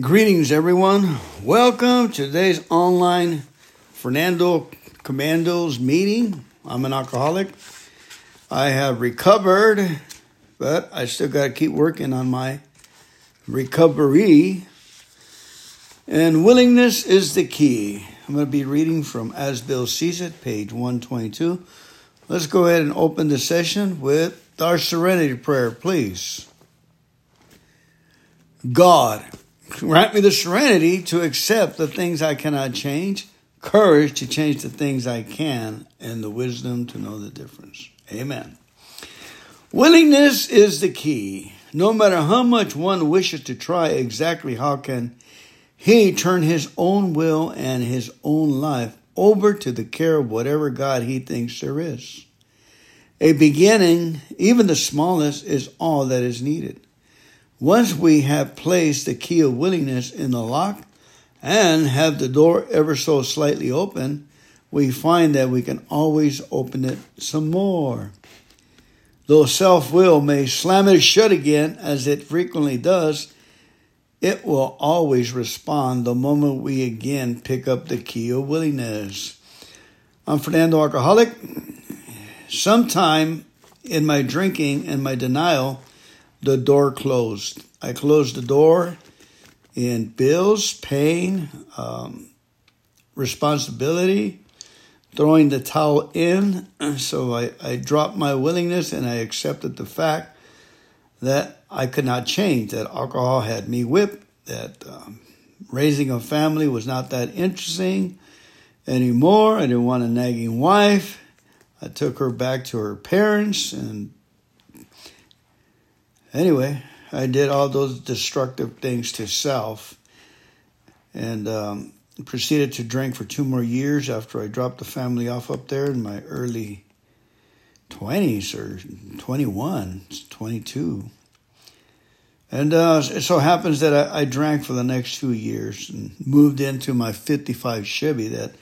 Greetings, everyone. Welcome to today's online Fernando Commandos meeting. I'm an alcoholic. I have recovered, but I still got to keep working on my recovery. And willingness is the key. I'm going to be reading from As Bill Sees It, page 122. Let's go ahead and open the session with our serenity prayer, please. God, grant me the serenity to accept the things I cannot change, courage to change the things I can, and the wisdom to know the difference. Amen. Willingness is the key. No matter how much one wishes to try exactly how can he turn his own will and his own life over to the care of whatever God he thinks there is. A beginning, even the smallest, is all that is needed. Once we have placed the key of willingness in the lock and have the door ever so slightly open, we find that we can always open it some more. Though self will may slam it shut again, as it frequently does, it will always respond the moment we again pick up the key of willingness. I'm Fernando Alcoholic. Sometime in my drinking and my denial, the door closed. I closed the door and bills, pain, um, responsibility, throwing the towel in. So I, I dropped my willingness and I accepted the fact that I could not change, that alcohol had me whipped, that um, raising a family was not that interesting anymore. I didn't want a nagging wife. I took her back to her parents, and anyway, I did all those destructive things to self and um, proceeded to drink for two more years after I dropped the family off up there in my early 20s or 21, 22. And uh, it so happens that I, I, drank for the next few years and moved into my 55 Chevy that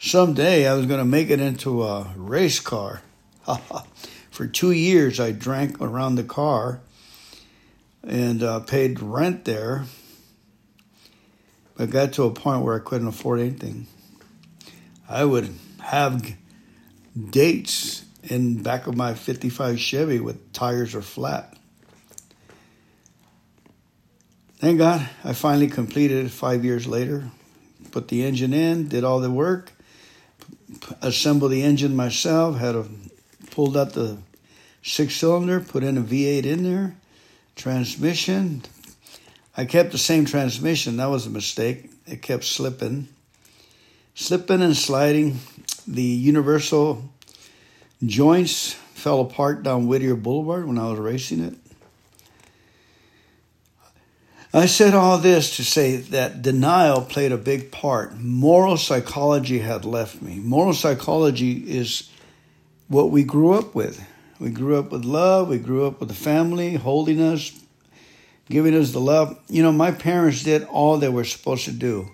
someday I was going to make it into a race car. for two years, I drank around the car and uh, paid rent there. But got to a point where I couldn't afford anything. I would have dates in back of my 55 Chevy with tires are flat. Thank God I finally completed it five years later. Put the engine in, did all the work, assembled the engine myself, had a pulled out the six cylinder, put in a V8 in there, transmission. I kept the same transmission. That was a mistake. It kept slipping, slipping and sliding. The universal joints fell apart down Whittier Boulevard when I was racing it. I said all this to say that denial played a big part. Moral psychology had left me. Moral psychology is what we grew up with. We grew up with love, we grew up with the family holding us, giving us the love. You know, my parents did all they were supposed to do,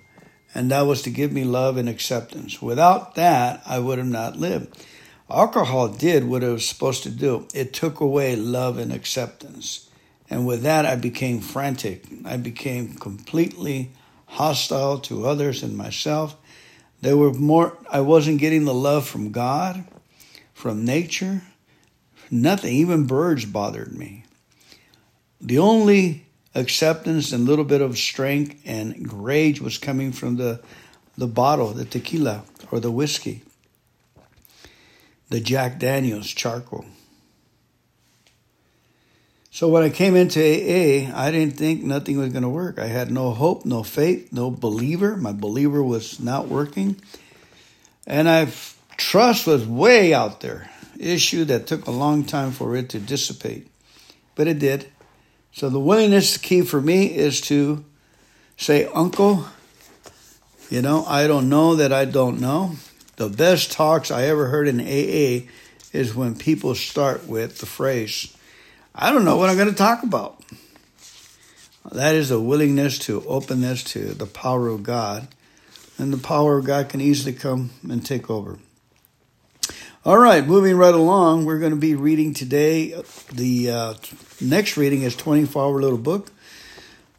and that was to give me love and acceptance. Without that, I would have not lived. Alcohol did what it was supposed to do, it took away love and acceptance. And with that, I became frantic. I became completely hostile to others and myself. There were more, I wasn't getting the love from God, from nature, nothing. Even birds bothered me. The only acceptance and little bit of strength and rage was coming from the, the bottle, the tequila or the whiskey, the Jack Daniels charcoal. So when I came into AA, I didn't think nothing was going to work. I had no hope, no faith, no believer. My believer was not working. And I trust was way out there. Issue that took a long time for it to dissipate. But it did. So the willingness key for me is to say, Uncle, you know, I don't know that I don't know. The best talks I ever heard in AA is when people start with the phrase, I don't know what I'm going to talk about. That is a willingness to openness to the power of God, and the power of God can easily come and take over. All right, moving right along, we're going to be reading today. The uh, next reading is 24 Hour Little Book.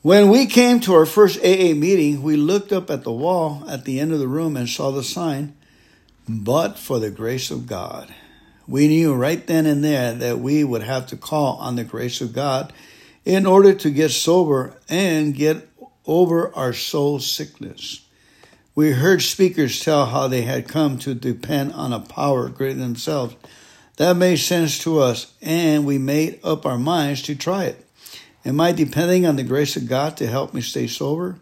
When we came to our first AA meeting, we looked up at the wall at the end of the room and saw the sign, but for the grace of God. We knew right then and there that we would have to call on the grace of God in order to get sober and get over our soul sickness. We heard speakers tell how they had come to depend on a power greater than themselves. That made sense to us, and we made up our minds to try it. Am I depending on the grace of God to help me stay sober?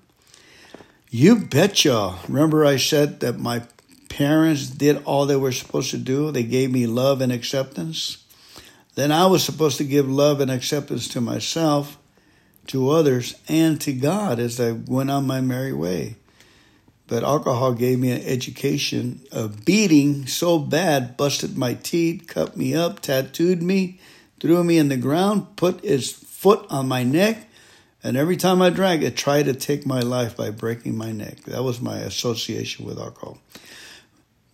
You betcha. Remember, I said that my parents did all they were supposed to do? They gave me love and acceptance. Then I was supposed to give love and acceptance to myself, to others, and to God as I went on my merry way. But alcohol gave me an education of beating so bad, busted my teeth, cut me up, tattooed me, threw me in the ground, put its foot on my neck, and every time I drank, it tried to take my life by breaking my neck. That was my association with alcohol.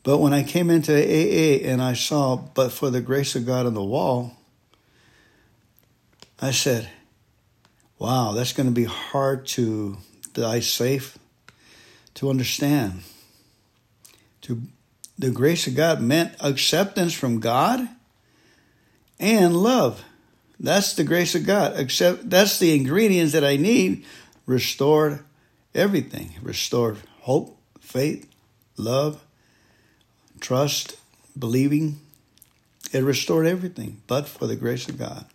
But when I came into AA and I saw, but for the grace of God on the wall, I said, wow, that's going to be hard to die safe to understand. To the grace of God meant acceptance from God and love. That's the grace of God. Except that's the ingredients that I need. Restored everything. Restored hope, faith, love, trust, believing. It restored everything, but for the grace of God.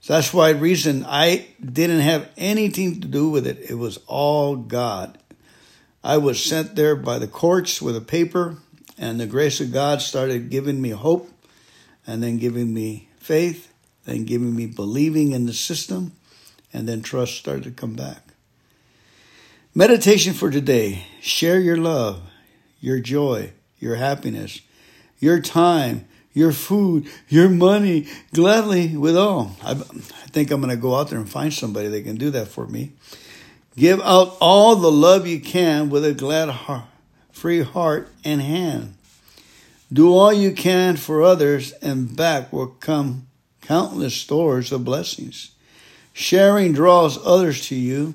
So that's why reason I didn't have anything to do with it. It was all God. I was sent there by the courts with a paper, and the grace of God started giving me hope, and then giving me faith, then giving me believing in the system, and then trust started to come back. Meditation for today share your love, your joy, your happiness, your time, your food, your money gladly with all. I, think I'm going to go out there and find somebody that can do that for me. Give out all the love you can with a glad heart, free heart and hand. Do all you can for others, and back will come countless stores of blessings. Sharing draws others to you.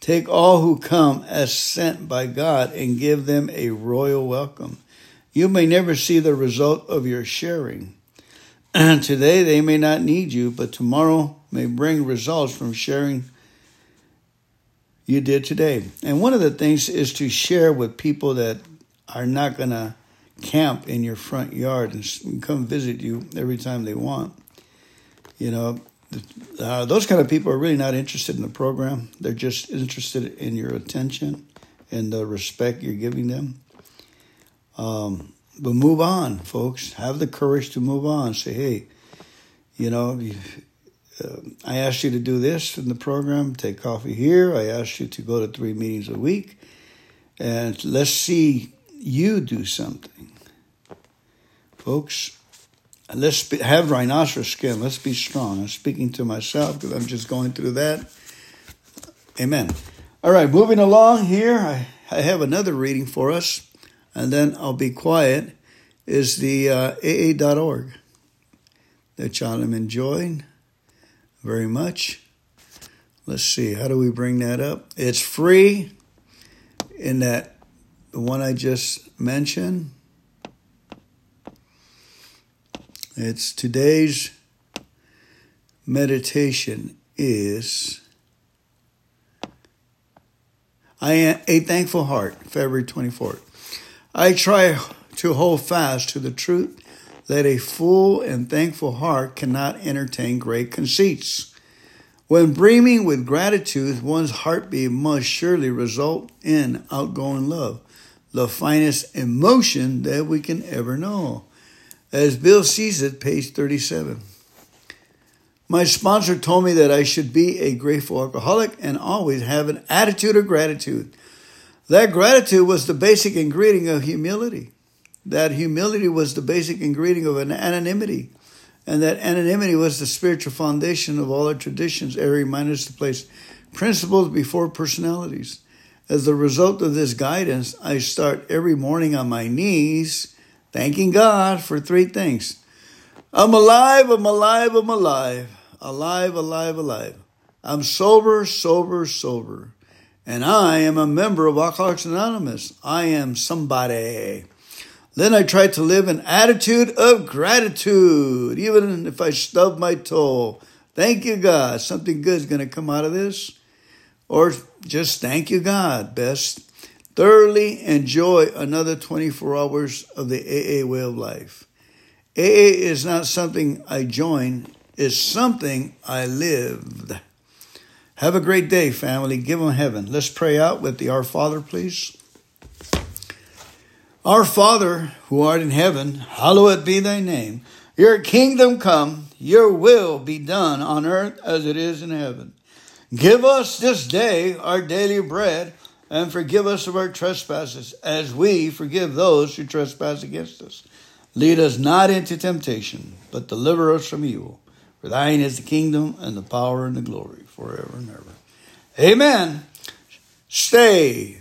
Take all who come as sent by God and give them a royal welcome. You may never see the result of your sharing. Today they may not need you, but tomorrow may bring results from sharing you did today. And one of the things is to share with people that are not going to camp in your front yard and come visit you every time they want. You know, uh, those kind of people are really not interested in the program. They're just interested in your attention and the respect you're giving them. Um, but move on, folks. Have the courage to move on. Say, hey, you know, uh, I asked you to do this in the program, take coffee here. I asked you to go to three meetings a week. And let's see you do something. Folks, let's be, have rhinoceros skin. Let's be strong. I'm speaking to myself because I'm just going through that. Amen. All right, moving along here, I, I have another reading for us, and then I'll be quiet, is the uh, AA.org that y'all am enjoying very much. Let's see, how do we bring that up? It's free in that the one I just mentioned. It's today's meditation is I am a thankful heart, February 24th. I try to hold fast to the truth that a full and thankful heart cannot entertain great conceits. When brimming with gratitude, one's heartbeat must surely result in outgoing love, the finest emotion that we can ever know. As Bill sees it, page 37. My sponsor told me that I should be a grateful alcoholic and always have an attitude of gratitude. That gratitude was the basic ingredient of humility that humility was the basic ingredient of an anonymity, and that anonymity was the spiritual foundation of all our traditions. It reminded us to place principles before personalities. As a result of this guidance, I start every morning on my knees, thanking God for three things. I'm alive, I'm alive, I'm alive. Alive, alive, alive. I'm sober, sober, sober. And I am a member of Alcoholics Anonymous. I am somebody. Then I try to live an attitude of gratitude, even if I stub my toe. Thank you, God. Something good is going to come out of this. Or just thank you, God. Best thoroughly enjoy another 24 hours of the AA way of life. AA is not something I joined, it's something I lived. Have a great day, family. Give them heaven. Let's pray out with the Our Father, please. Our Father, who art in heaven, hallowed be thy name. Your kingdom come, your will be done on earth as it is in heaven. Give us this day our daily bread, and forgive us of our trespasses, as we forgive those who trespass against us. Lead us not into temptation, but deliver us from evil. For thine is the kingdom and the power and the glory forever and ever. Amen. Stay